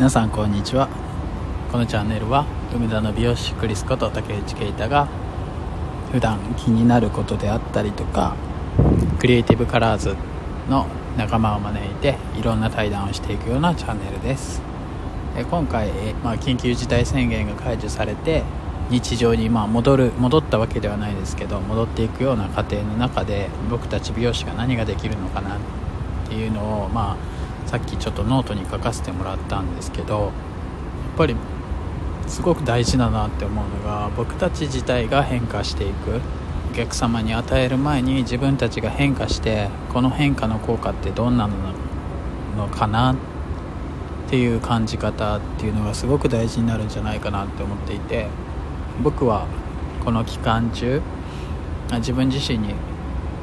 皆さんこんにちは。このチャンネルは梅田の美容師クリスこと竹内啓太が普段気になることであったりとかクリエイティブカラーズの仲間を招いていろんな対談をしていくようなチャンネルです。今回、まあ、緊急事態宣言が解除されて日常にまあ戻る戻ったわけではないですけど戻っていくような過程の中で僕たち美容師が何ができるのかなっていうのをまあさっきちょっとノートに書かせてもらったんですけどやっぱりすごく大事だなって思うのが僕たち自体が変化していく。お客様に与える前に自分たちが変化してこの変化の効果ってどんなのかなっていう感じ方っていうのがすごく大事になるんじゃないかなって思っていて僕はこの期間中自分自身に、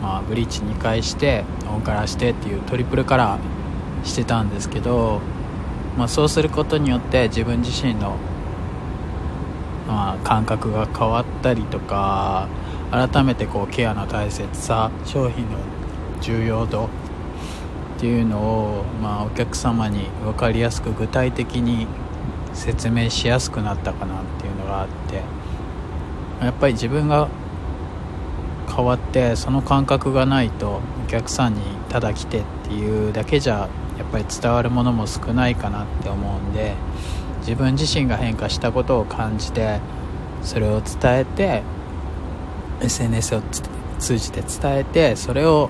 まあ、ブリーチ2回してオンカラーしてっていうトリプルカラーしてたんですけど、まあ、そうすることによって自分自身の、まあ、感覚が変わったりとか改めてこうケアの大切さ商品の重要度っていうのを、まあ、お客様に分かりやすく具体的に説明しやすくなったかなっていうのがあってやっぱり自分が変わってその感覚がないとお客さんにただ来てっていうだけじゃっぱり伝わるものも少ないかなって思うんで自分自身が変化したことを感じてそれを伝えて SNS を通じて伝えてそれを、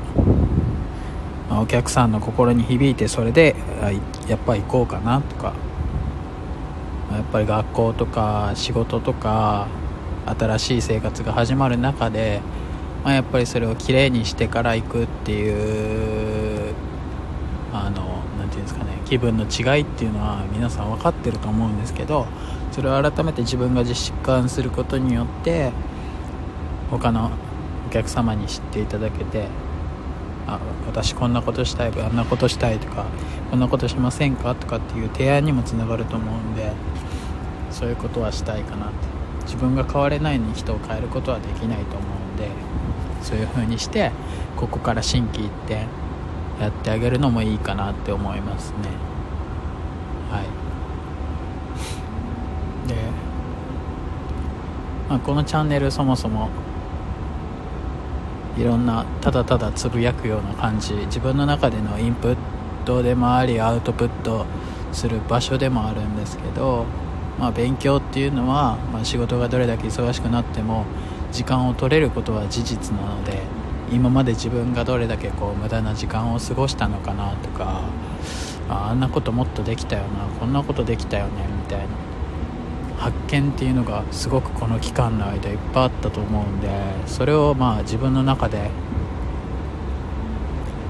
まあ、お客さんの心に響いてそれでやっぱり行こうかなとかやっぱり学校とか仕事とか新しい生活が始まる中で、まあ、やっぱりそれをきれいにしてから行くっていうあのいうんですかね気分の違いっていうのは皆さん分かってると思うんですけどそれを改めて自分が実感することによって他のお客様に知っていただけてあ私こんなことしたいあんなことしたいとかこんなことしませんかとかっていう提案にもつながると思うんでそういうことはしたいかなって。自分が変われないのに人を変えることはできないと思うんでそういう風にしてここから心機一転やってあげるのもいいかなって思いますね。はい。で、まあ、このチャンネルそもそもいろんなただただつぶやくような感じ自分の中でのインプットでもありアウトプットする場所でもあるんですけど、まあ、勉強っていうのは、まあ、仕事がどれだけ忙しくなっても時間を取れることは事実なので今まで自分がどれだけこう無駄な時間を過ごしたのかなとかあんなこともっとできたよなこんなことできたよねみたいな。発見っていうのがすごくこの期間の間いっぱいあったと思うんでそれをまあ自分の中で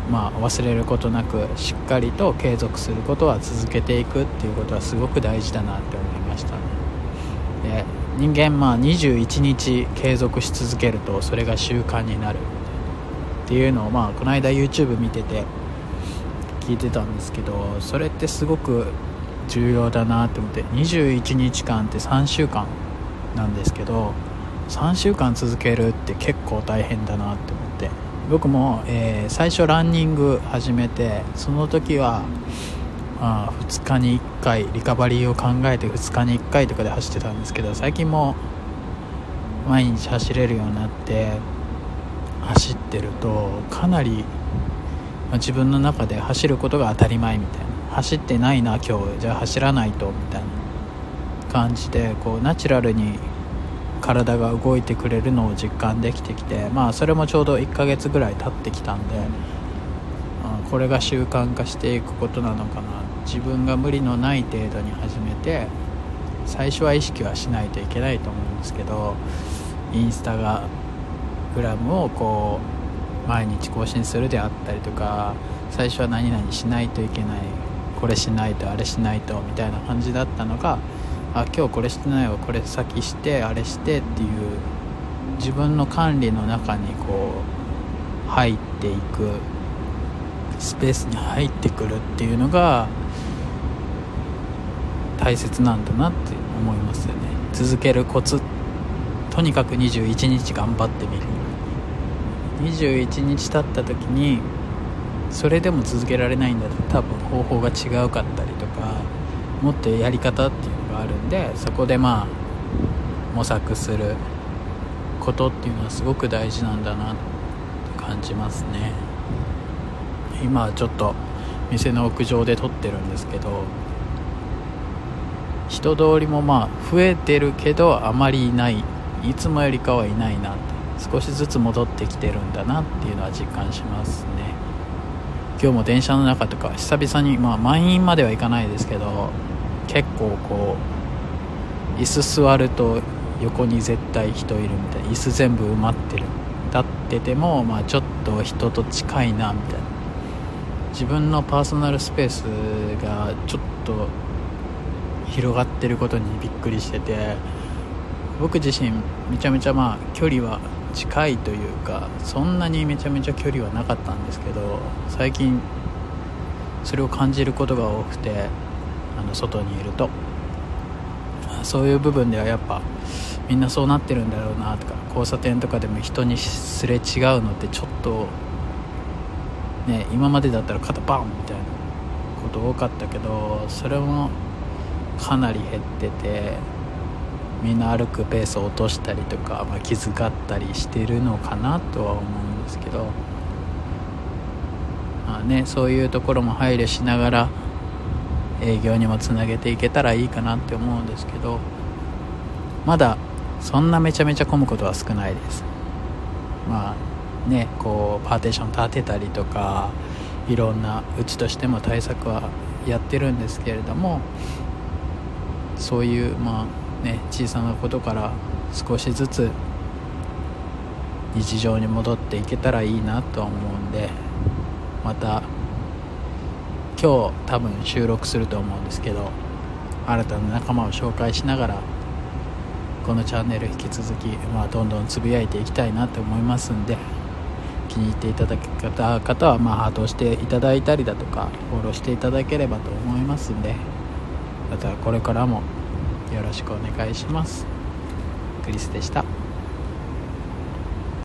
まあ忘れることなくしっかりと継続することは続けていくっていうことはすごく大事だなって思いましたね。で人間まあ21日継続し続けるとそれが習慣になる。っていうのをまあこの間 YouTube 見てて聞いてたんですけどそれってすごく重要だなって思って21日間って3週間なんですけど3週間続けるって結構大変だなって思って僕も、えー、最初ランニング始めてその時は、まあ、2日に1回リカバリーを考えて2日に1回とかで走ってたんですけど最近も毎日走れるようになって走ってるとかなり、まあ、自分の中で走ることが当たり前みたいな。走ってないな今日。じゃあ走らないとみたいな感じでこうナチュラルに体が動いてくれるのを実感できてきてまあそれもちょうど1ヶ月ぐらい経ってきたんで、あ、これが習慣化していくことなのかな。自分が無理のない程度に始めて最初は意識はしないといけないと思うんですけどインスタがグラムをこう毎日更新するであったりとか最初は何々しないといけないこれしないとあれしないとみたいな感じだったのがあ今日これしてないわこれ先してあれしてっていう自分の管理の中にこう入っていくスペースに入ってくるっていうのが大切なんだなって思いますよね。続けるコツ。とにかく21日頑張ってみる。21日経った時にそれでも続けられないんだと。多分方法が違うかったりとかもっとやり方っていうのがあるんでそこでまあ模索することっていうのはすごく大事なんだなって感じますね。今ちょっと店の屋上で撮ってるんですけど人通りもまあ増えてるけどあまりいない。いつもよりかはいないなって少しずつ戻ってきてるんだなっていうのは実感しますね。今日も電車の中とか久々にまあ満員まではいかないですけど結構こう椅子座ると横に絶対人いるみたいな椅子全部埋まってる。立ってても、まあ、ちょっと人と近いなみたいな。自分のパーソナルスペースがちょっと広がってることにびっくりしてて僕自身めちゃめちゃまあ距離は近いというかそんなにめちゃめちゃ距離はなかったんですけど最近それを感じることが多くてあの外にいると。そういう部分ではやっぱみんなそうなってるんだろうなとか交差点とかでも人にすれ違うのってちょっとね今までだったら肩バンみたいなこと多かったけどそれもかなり減っててみんな歩くペースを落としたりとか、まあ、気遣ったりしてるのかなとは思うんですけど、まあね、そういうところも配慮しながら営業にもつなげていけたらいいかなって思うんですけど。まだそんなめちゃめちゃ混むことは少ないです。まあねこうパーテーション立てたりとかいろんなうちとしても対策はやってるんですけれどもそういうまあね小さなことから少しずつ日常に戻っていけたらいいなとは思うんでまた今日多分収録すると思うんですけど新たな仲間を紹介しながらこのチャンネル引き続き、まあ、どんどんつぶやいていきたいなと思いますんで気に入っていただけた方は、まあ、ハートをしていただいたりだとかフォローしていただければと思いますんでまたこれからもよろしくお願いします。クリスでした。